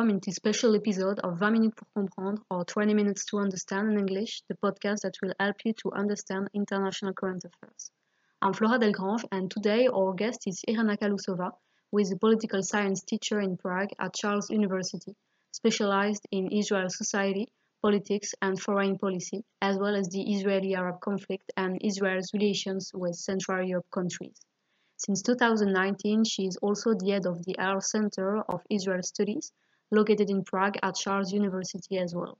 welcome this special episode of 20 minutes pour comprendre or 20 minutes to understand in English, the podcast that will help you to understand international current affairs. I'm Flora Delgrange and today our guest is Irena Kalhousova, who is a political science teacher in Prague at Charles University, specialized in Israel society, politics and foreign policy, as well as the Israeli-Arab conflict and Israel's relations with Central Europe countries. Since 2019, she is also the head of the Arab Center of Israel Studies, located in Prague at Charles University as well.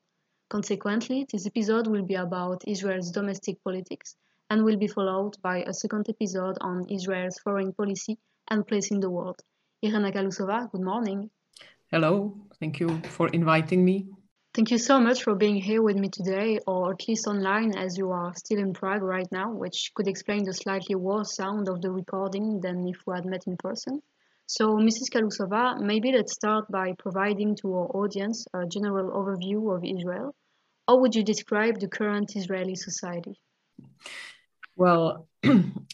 Consequently, this episode will be about Israel's domestic politics and will be followed by a second episode on Israel's foreign policy and place in the world. Irena Kalhousova, good morning. Hello, thank you for inviting me. Thank you so much for being here with me today, or at least online as you are still in Prague right now, which could explain the slightly worse sound of the recording than if we had met in person. So, Mrs. Kalhousova, maybe let's start by providing to our audience a general overview of Israel. How would you describe the current Israeli society? Well,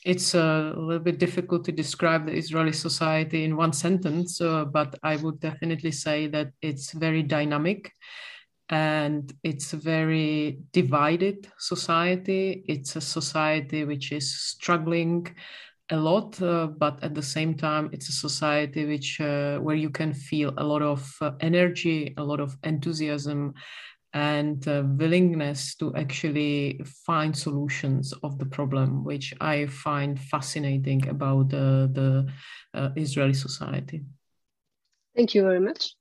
it's a little bit difficult to describe the Israeli society in one sentence, uh, but I would definitely say that it's very dynamic and it's a very divided society. It's a society which is struggling a lot, uh, but at the same time, it's a society which uh, where you can feel a lot of uh, energy, a lot of enthusiasm, and uh, willingness to actually find solutions of the problem, which I find fascinating about the uh, Israeli society. Thank you very much.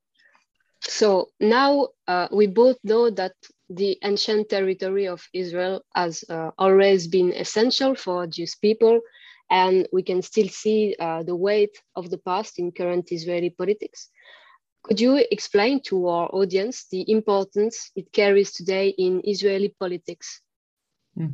So now uh, we both know that the ancient territory of Israel has uh, always been essential for Jewish people, and we can still see uh, the weight of the past in current Israeli politics. Could you explain to our audience the importance it carries today in Israeli politics? Hmm.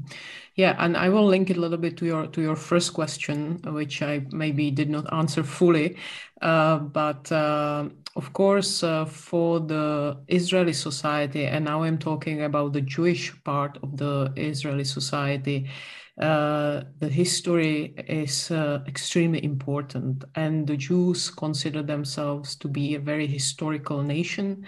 Yeah, and I will link it a little bit to your to your first question, which I maybe did not answer fully. Uh, but uh, of course, uh, for the Israeli society, and now I'm talking about the Jewish part of the Israeli society, uh, the history is uh, extremely important, and the Jews consider themselves to be a very historical nation.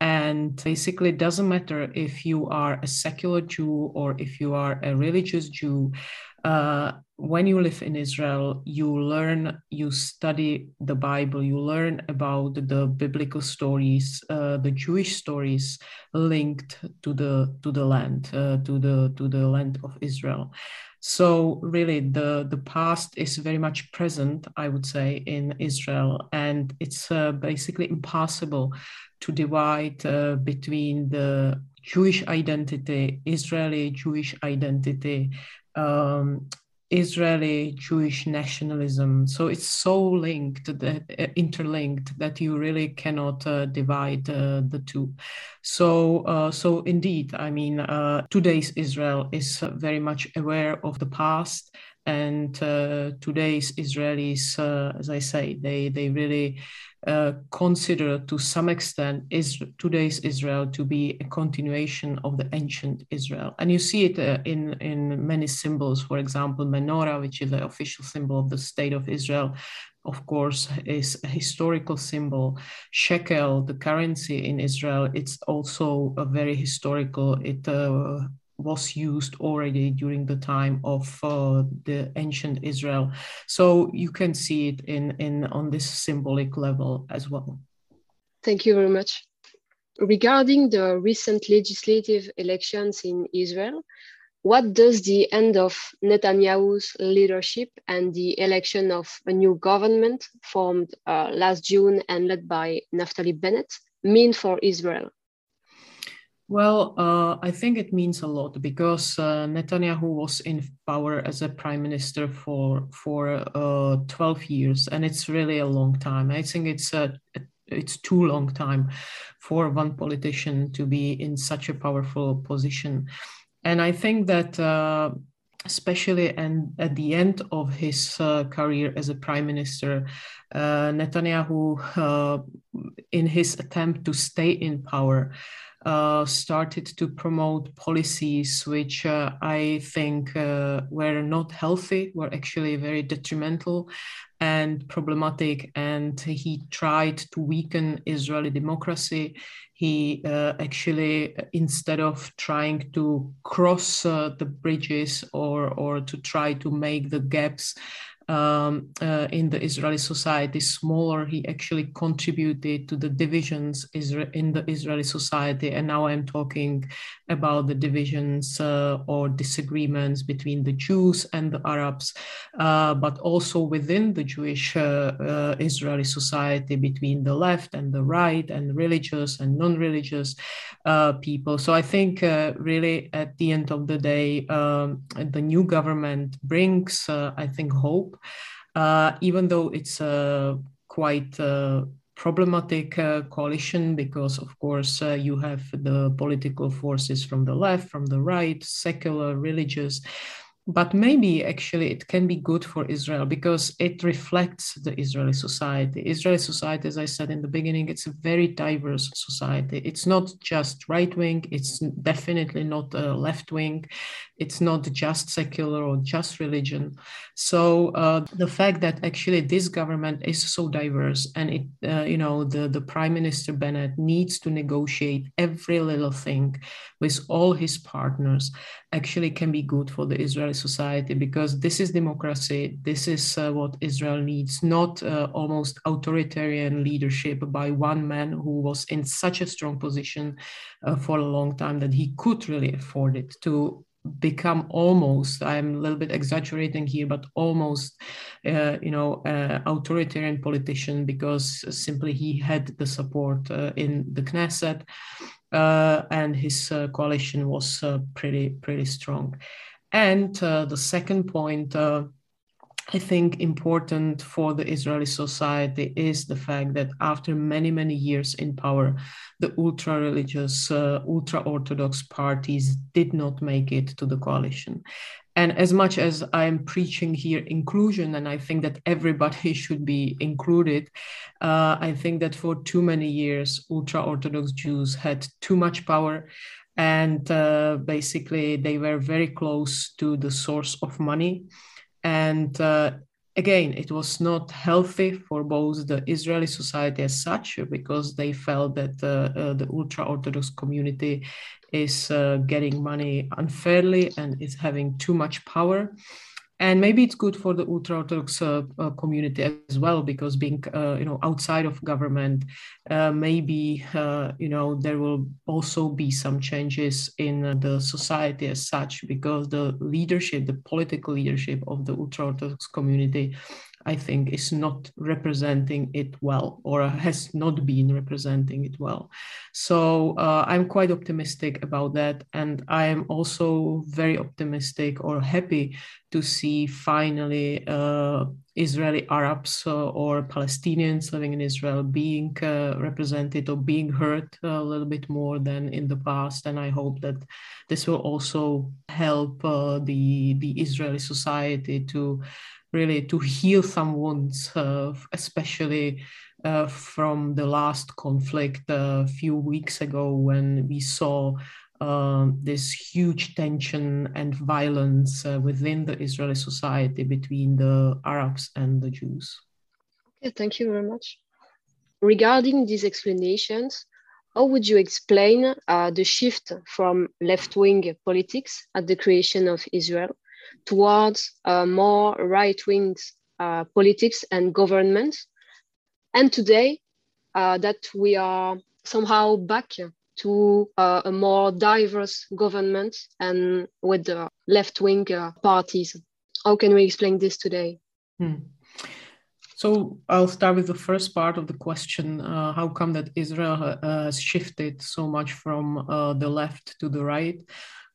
And basically, it doesn't matter if you are a secular Jew or if you are a religious Jew. Uh, when you live in Israel, you learn, you study the Bible, you learn about the biblical stories, uh, the Jewish stories linked to the to the land, uh, to the to the land of Israel. So really, the the past is very much present, I would say, in Israel, and it's uh, basically impossible to divide uh, between the Jewish identity, Israeli Jewish identity, um, Israeli Jewish nationalism. So it's so linked, uh, interlinked, that you really cannot uh, divide uh, the two. So, uh, so indeed, I mean, uh, today's Israel is very much aware of the past, and uh, today's Israelis, as I say, they they really uh, consider to some extent is today's Israel to be a continuation of the ancient Israel. And you see it uh, in, in many symbols. For example, menorah, which is the official symbol of the state of Israel, of course, is a historical symbol. Shekel, the currency in Israel, it's also a very historical. It uh, was used already during the time of uh, the ancient Israel. So you can see it in, in on this symbolic level as well. Thank you very much. Regarding the recent legislative elections in Israel, what does the end of Netanyahu's leadership and the election of a new government formed uh, last June and led by Naftali Bennett mean for Israel? Well, uh, I think it means a lot because uh, Netanyahu was in power as a prime minister for for uh, 12 years, and it's really a long time. I think it's a it's too long time for one politician to be in such a powerful position, and I think that uh, especially and at the end of his uh, career as a prime minister, uh, Netanyahu, uh, in his attempt to stay in power, uh, started to promote policies which uh, I think uh, were not healthy, were actually very detrimental and problematic. And he tried to weaken Israeli democracy. He uh, actually, instead of trying to cross uh, the bridges or, or to try to make the gaps um, uh, in the Israeli society smaller, he actually contributed to the divisions in the Israeli society. And now I'm talking about the divisions uh, or disagreements between the Jews and the Arabs, uh, but also within the Jewish uh, uh, Israeli society between the left and the right and religious and non-religious uh, people. So I think really at the end of the day, um, the new government brings, I think, hope uh, even though it's a quite uh, problematic uh, coalition because of course uh, you have the political forces from the left from the right secular religious but maybe actually it can be good for Israel because it reflects the Israeli society. Israeli society, as I said in the beginning, it's a very diverse society. It's not just right wing, it's definitely not uh, left wing, it's not just secular or just religion. So uh, the fact that actually this government is so diverse and it, uh, you know, the, the Prime Minister Bennett needs to negotiate every little thing with all his partners actually can be good for the Israeli society because this is democracy. This is uh, what Israel needs, not uh, almost authoritarian leadership by one man who was in such a strong position uh, for a long time that he could really afford it to become almost i'm a little bit exaggerating here but almost uh, you know uh, authoritarian politician because simply he had the support uh, in the knesset uh, and his uh, coalition was uh, pretty pretty strong. And the second point. I think important for the Israeli society is the fact that after many, many years in power, the ultra religious, uh, ultra Orthodox parties did not make it to the coalition. And as much as I'm preaching here inclusion, and I think that everybody should be included, uh, I think that for too many years, ultra Orthodox Jews had too much power. And uh, basically, they were very close to the source of money. And uh, again, it was not healthy for both the Israeli society as such, because they felt that uh, uh, the ultra Orthodox community is uh, getting money unfairly and is having too much power. And maybe it's good for the ultra orthodox uh, uh, community as well because being uh, you know outside of government uh, maybe uh, you know there will also be some changes in the society as such because the leadership the political leadership of the ultra orthodox community I think, is not representing it well or has not been representing it well. So uh, I'm quite optimistic about that. And I am also very optimistic or happy to see finally uh, Israeli Arabs uh, or Palestinians living in Israel being uh, represented or being heard a little bit more than in the past. And I hope that this will also help uh, the, the Israeli society to really to heal some wounds, uh, especially uh, from the last conflict a few weeks ago when we saw um, this huge tension and violence uh, within the Israeli society between the Arabs and the Jews. Okay, thank you very much. Regarding these explanations, how would you explain uh, the shift from left wing politics at the creation of Israel towards uh, more right wing uh, politics and government. And today, uh, that we are somehow back to uh, a more diverse government and with the left wing uh, parties. How can we explain this today? Hmm. So I'll start with the first part of the question. Uh, how come that Israel has shifted so much from the left to the right?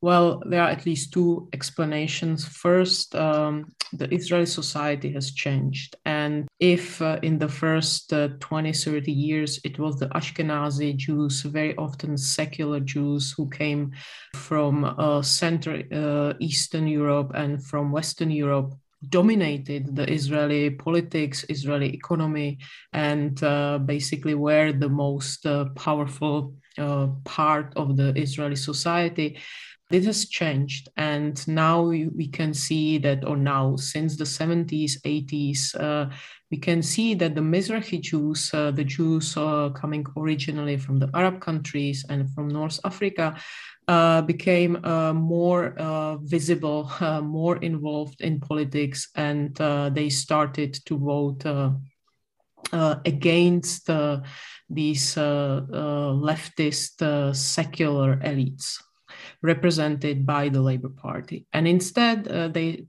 Well, there are at least two explanations. First, um, the Israeli society has changed. And if uh, in the first uh, 20, 30 years it was the Ashkenazi Jews, very often secular Jews who came from uh, Central uh, Eastern Europe and from Western Europe, dominated the Israeli politics, Israeli economy, and uh, basically were the most uh, powerful uh, part of the Israeli society. This has changed, and now we can see that, or now since the 70s, 80s, uh, we can see that the Mizrahi Jews, uh, the Jews uh, coming originally from the Arab countries and from North Africa, uh, became uh, more uh, visible, uh, more involved in politics, and uh, they started to vote against these leftist secular elites represented by the Labour Party. And instead, they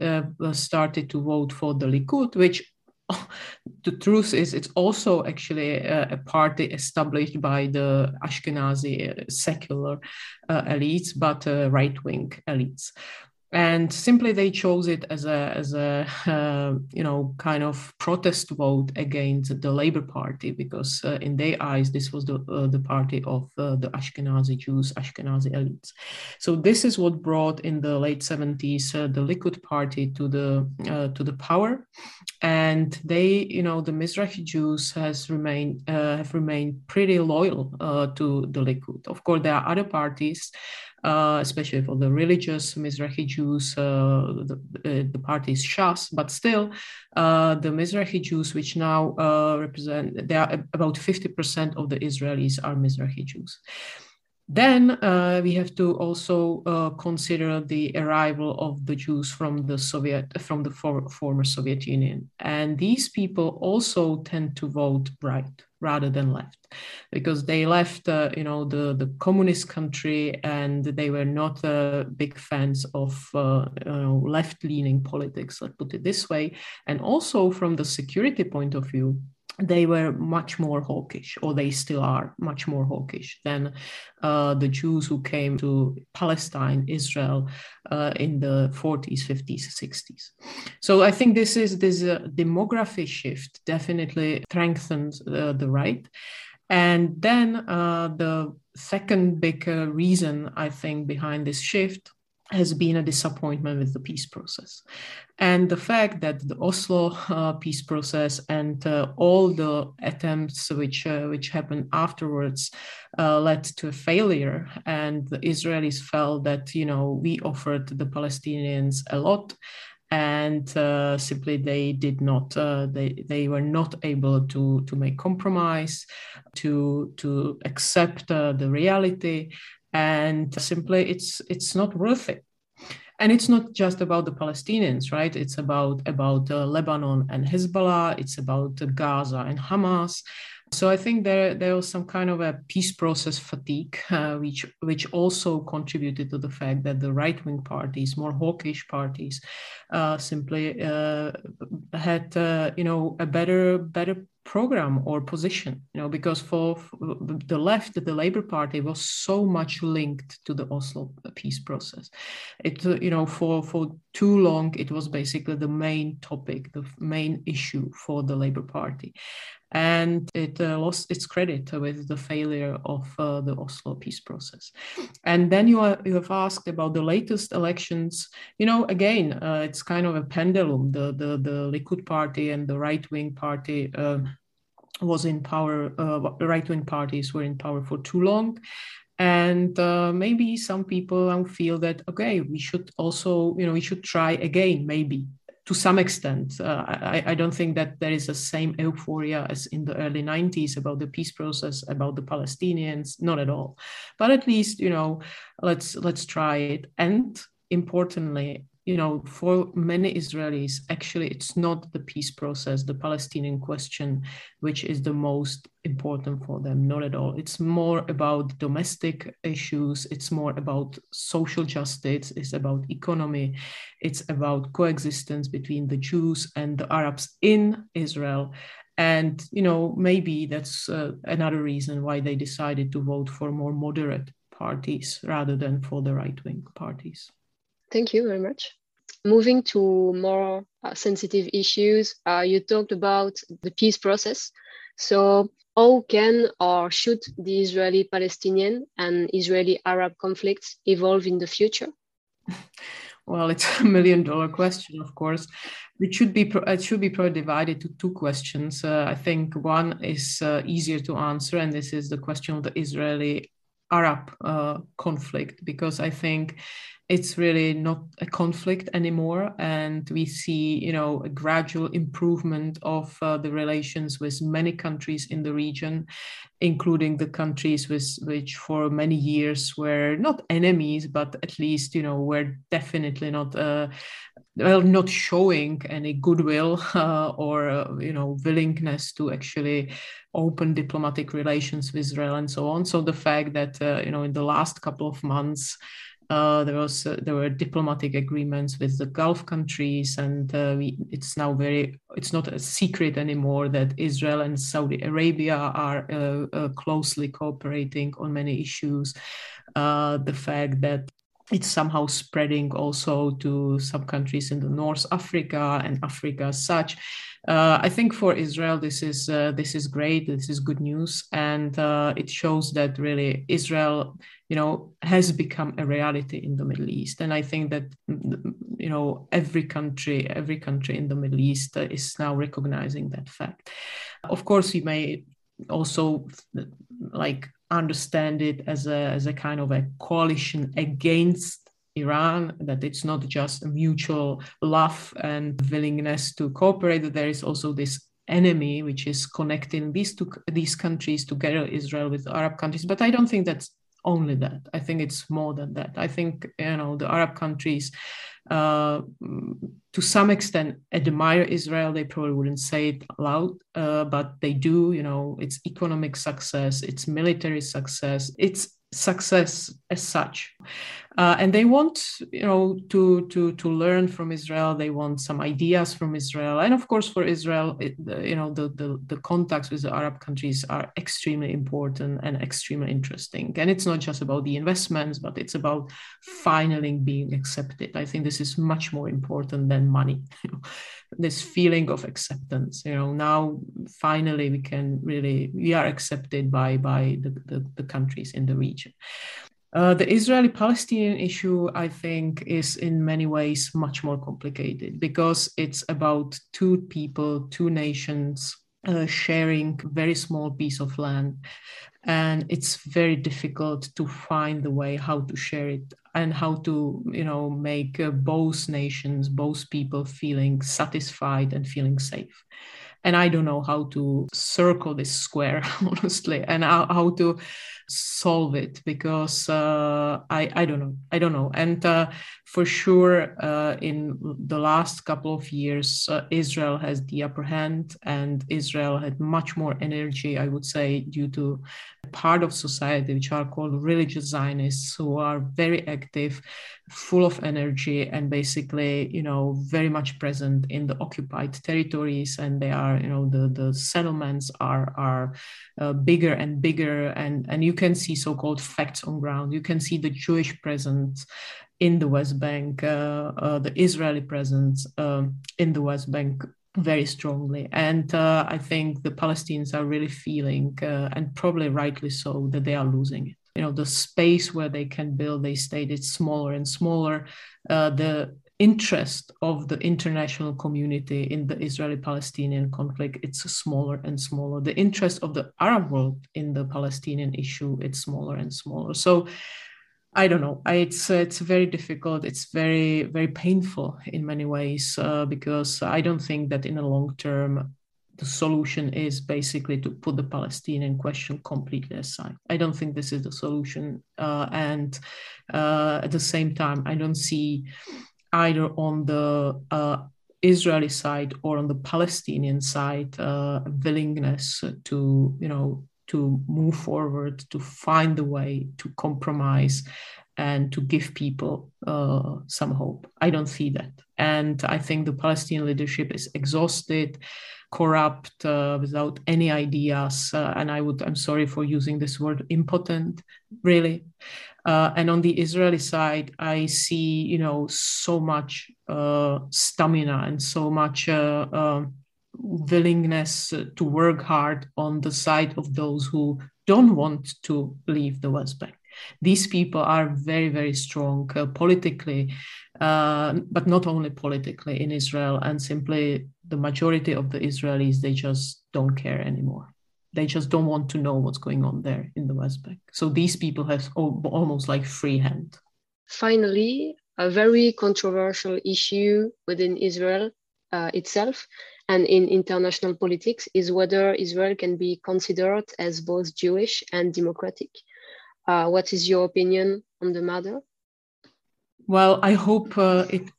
started to vote for the Likud, which the truth is it's also actually a, a party established by the Ashkenazi uh, secular uh, elites, but uh, right-wing elites and simply they chose it as a as a uh, you know kind of protest vote against the Labor Party because uh, in their eyes this was the uh, the party of uh, the Ashkenazi Jews, Ashkenazi elites. So this is what brought in the late 70s uh, the Likud party to the uh, to the power, and they you know the Mizrahi Jews has remained have remained pretty loyal to the Likud. Of course, there are other parties uh, especially for the religious Mizrahi Jews, uh, the, uh, the party is Shas, but still, the Mizrahi Jews, which now represent, they are about 50% of the Israelis are Mizrahi Jews. Then uh, we have to also uh, consider the arrival of the Jews from the Soviet, from the for, former Soviet Union, and these people also tend to vote right rather than left, because they left, uh, you know, the the communist country, and they were not uh, big fans of uh, you know, left-leaning politics. Let's put it this way, and also from the security point of view they were much more hawkish, or they still are much more hawkish than uh, the Jews who came to Palestine, Israel, uh, in the 40s, 50s, 60s. So I think this is this uh, demography shift definitely strengthens uh, the right. And then uh, the second big uh, reason I think behind this shift has been a disappointment with the peace process. And the fact that the Oslo uh, peace process and uh, all the attempts which, uh, which happened afterwards uh, led to a failure. And the Israelis felt that, you know, we offered the Palestinians a lot and uh, simply they did not uh, they they were not able to to make compromise to to accept uh, the reality and simply it's it's not worth it. And it's not just about the palestinians right? It's about about uh, lebanon and hezbollah. It's about uh, gaza and hamas. So I think there there was some kind of a peace process fatigue, uh, which which also contributed to the fact that the right wing parties, more hawkish parties, uh, simply uh, had uh, you know a better better program or position you know because for, for the left the labor party was so much linked to the oslo peace process. It you know for for too long it was basically the main topic the main issue for the labor party and it uh, lost its credit with the failure of uh, the Oslo peace process. And then you, are, you have asked about the latest elections. You know, again, uh, it's kind of a pendulum. The, the, the Likud party and the right wing party uh, was in power, uh, right wing parties were in power for too long. And uh, maybe some people feel that, okay, we should also, you know, we should try again, maybe to some extent. Uh, I, I, don't think that there is the same euphoria as in the early 90s about the peace process, about the Palestinians, not at all. But at least, you know, let's let's try it. And importantly, you know, for many Israelis, actually, it's not the peace process, the Palestinian question, which is the most important for them. Not at all. It's more about domestic issues. It's more about social justice. It's about economy. It's about coexistence between the Jews and the Arabs in Israel. And, you know, maybe that's uh, another reason why they decided to vote for more moderate parties rather than for the right wing parties. Thank you very much. Moving to more uh, sensitive issues, uh, you talked about the peace process. So, how can or should the Israeli Palestinian and Israeli Arab conflicts evolve in the future? well, it's a million dollar question, of course. It should be it should be probably divided to two questions. Uh, I think one is uh, easier to answer, and this is the question of the Israeli Arab uh, conflict, because I think it's really not a conflict anymore. And we see you know a gradual improvement of uh, the relations with many countries in the region including the countries with which for many years were not enemies but at least you know were definitely not uh, well not showing any goodwill uh, or uh, you know willingness to actually open diplomatic relations with Israel and so on so the fact that uh, you know in the last couple of months uh, there was uh, there were diplomatic agreements with the Gulf countries, and uh, we, it's now very it's not a secret anymore that Israel and Saudi Arabia are closely cooperating on many issues. the fact that it's somehow spreading also to some countries in the North Africa and Africa as such. Uh, I think for Israel, this is uh, this is great. This is good news, and uh, it shows that really Israel, you know, has become a reality in the Middle East. And I think that you know every country, every country in the Middle East uh, is now recognizing that fact. Of course, we may also like understand it as a as a kind of a coalition against Iran, that it's not just a mutual love and willingness to cooperate, that there is also this enemy which is connecting these two these countries together, Israel with Arab countries. But I don't think that's only that. I think it's more than that. I think you know the Arab countries uh, to some extent admire Israel. They probably wouldn't say it loud, uh, but they do. You know, it's economic success, it's military success, it's success as such uh, and they want you know to to to learn from israel. They want some ideas from israel. And of course for israel it, you know the, the the contacts with the arab countries are extremely important and extremely interesting. And it's not just about the investments but it's about finally being accepted. I think this is much more important than money this feeling of acceptance you know. Now finally we can really we are accepted by by the, the, the countries in the region uh, the Israeli Palestinian issue, I think, is in many ways much more complicated because it's about two people, two nations uh, sharing very small piece of land. And it's very difficult to find the way how to share it and how to you know make uh, both nations both people feeling satisfied and feeling safe. And i don't know how to circle this square honestly and how, how to solve it because uh, I, I don't know i don't know. And uh, for sure uh, in the last couple of years uh, israel has the upper hand and israel had much more energy i would say due to part of society which are called religious zionists who are very active full of energy and basically you know very much present in the occupied territories and they are you know the the settlements are are uh, bigger and bigger and and you can see so-called facts on ground. You can see the jewish presence in the west bank uh, uh, the israeli presence um, in the west bank very strongly. And uh, I think the Palestinians are really feeling, uh, and probably rightly so, that they are losing it. You know the space where they can build they state it's smaller and smaller. Uh, the interest of the international community in the israeli-palestinian conflict it's smaller and smaller the interest of the arab world in the palestinian issue it's smaller and smaller so I don't know. It's it's very difficult. It's very very painful in many ways uh, because I don't think that in the long term the solution is basically to put the Palestinian question completely aside. I don't think this is the solution. Uh, and uh, at the same time, I don't see either on the uh, Israeli side or on the Palestinian side uh, willingness to, you know, to move forward, to find a way to compromise and to give people uh, some hope. I don't see that. And I think the Palestinian leadership is exhausted corrupt, uh, without any ideas. Uh, and I would, I'm sorry for using this word, impotent, really. Uh, and on the Israeli side, I see, you know, so much uh, stamina and so much uh, um, willingness to work hard on the side of those who don't want to leave the West Bank. These people are very, very strong uh, politically. uh, but not only politically in Israel, and simply the majority of the Israelis they just don't care anymore. They just don't want to know what's going on there in the West Bank. So these people have almost like free hand. Finally, a very controversial issue within Israel uh, itself and in international politics is whether Israel can be considered as both Jewish and democratic. Uh, what is your opinion on the matter? Well, I hope uh, it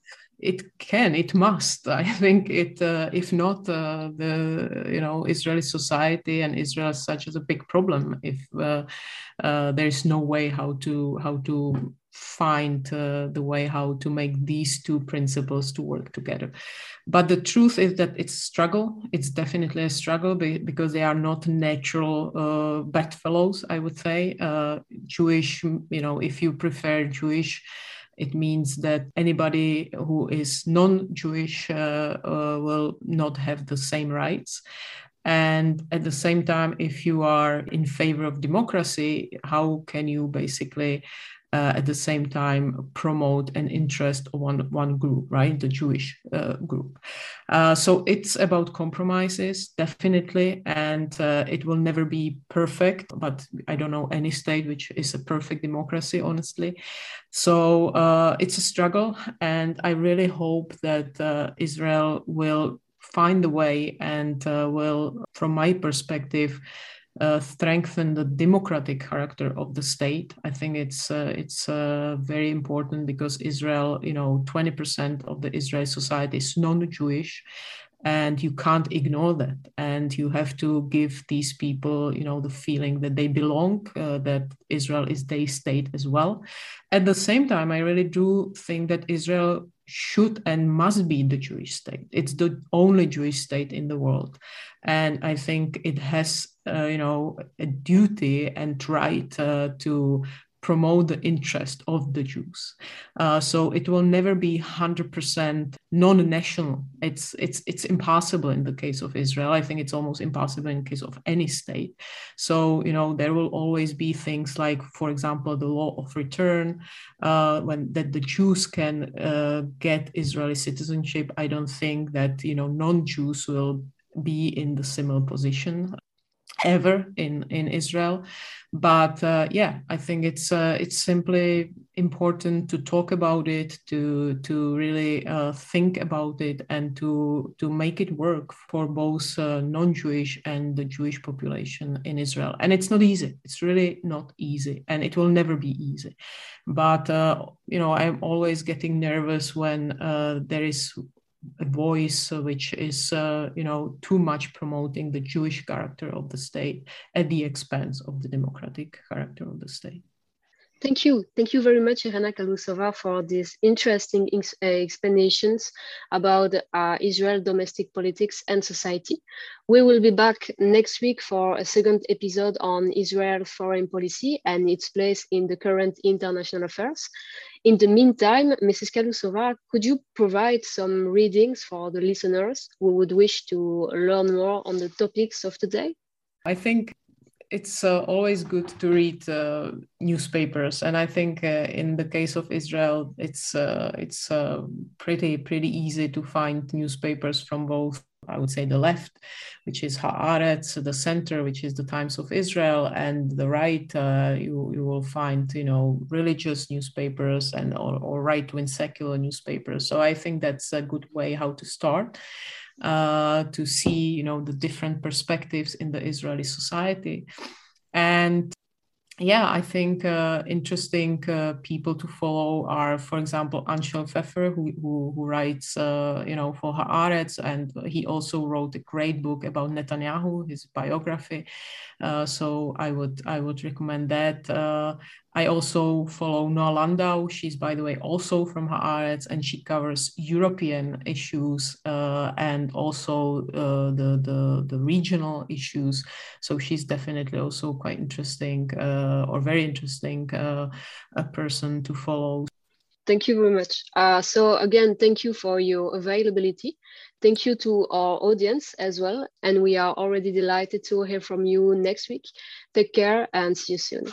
it can, it must. I think it. Uh, if not, uh, the you know Israeli society and Israel as such is a big problem. If uh, uh, there is no way how to how to find uh, the way how to make these two principles to work together but the truth is that it's struggle it's definitely a struggle because they are not natural uh, bedfellows i would say jewish you know if you prefer jewish it means that anybody who is non-jewish uh, uh, will not have the same rights. And at the same time if you are in favor of democracy how can you basically uh, at the same time promote an interest one, one group, right? The Jewish uh, group. Uh, so it's about compromises, definitely, and uh, it will never be perfect, but I don't know any state which is a perfect democracy, honestly. So uh, it's a struggle, and I really hope that uh, Israel will find a way and will, from my perspective, uh, strengthen the democratic character of the state. I think it's uh, it's uh, very important because Israel, you know, 20% of the Israeli society is non-Jewish, and you can't ignore that. And you have to give these people, you know, the feeling that they belong, uh, that Israel is their state as well. At the same time, I really do think that Israel should and must be the Jewish state. It's the only Jewish state in the world, and I think it has, uh, you know, a duty and right uh, to promote the interest of the Jews. Uh, so it will never be 100% non-national. It's it's it's impossible in the case of Israel. I think it's almost impossible in case of any state. So you know there will always be things like, for example, the law of return, uh, when that the Jews can uh, get Israeli citizenship. I don't think that you know non-Jews will be in the similar position ever in in Israel. But uh, yeah, I think it's uh, it's simply important to talk about it, to to really uh, think about it, and to to make it work for both uh, non-Jewish and the Jewish population in Israel. And it's not easy. It's really not easy, and it will never be easy. But uh, you know, I'm always getting nervous when uh, there is a voice which is, uh, you know, too much promoting the Jewish character of the state at the expense of the democratic character of the state. Thank you. Thank you very much, Irena Kalhousova, for these interesting uh, explanations about uh, Israel domestic politics and society. We will be back next week for a second episode on Israel foreign policy and its place in the current international affairs. In the meantime, Mrs. Kalhousova, could you provide some readings for the listeners who would wish to learn more on the topics of today? I think it's uh, always good to read uh, newspapers, and I think uh, in the case of Israel, it's uh, it's uh, pretty pretty easy to find newspapers from both I would say the left, which is Haaretz, the center, which is the Times of Israel, and the right, uh, you, you will find, you know, religious newspapers and or, or right-wing secular newspapers. So I think that's a good way how to start. Uh, to see, you know, the different perspectives in the Israeli society, and yeah, I think uh, interesting uh, people to follow are, for example, Anshel Pfeffer, who, who, who writes, uh, you know, for Haaretz, and he also wrote a great book about Netanyahu, his biography. Uh, so I would I would recommend that. Uh, I also follow Noa Landau. She's, by the way, also from Haaretz, and she covers European issues uh, and also uh, the, the, the regional issues. So she's definitely also quite interesting uh, or very interesting uh, person to follow. Thank you very much. Uh, so again, thank you for your availability. Thank you to our audience as well. And we are already delighted to hear from you next week. Take care and see you soon.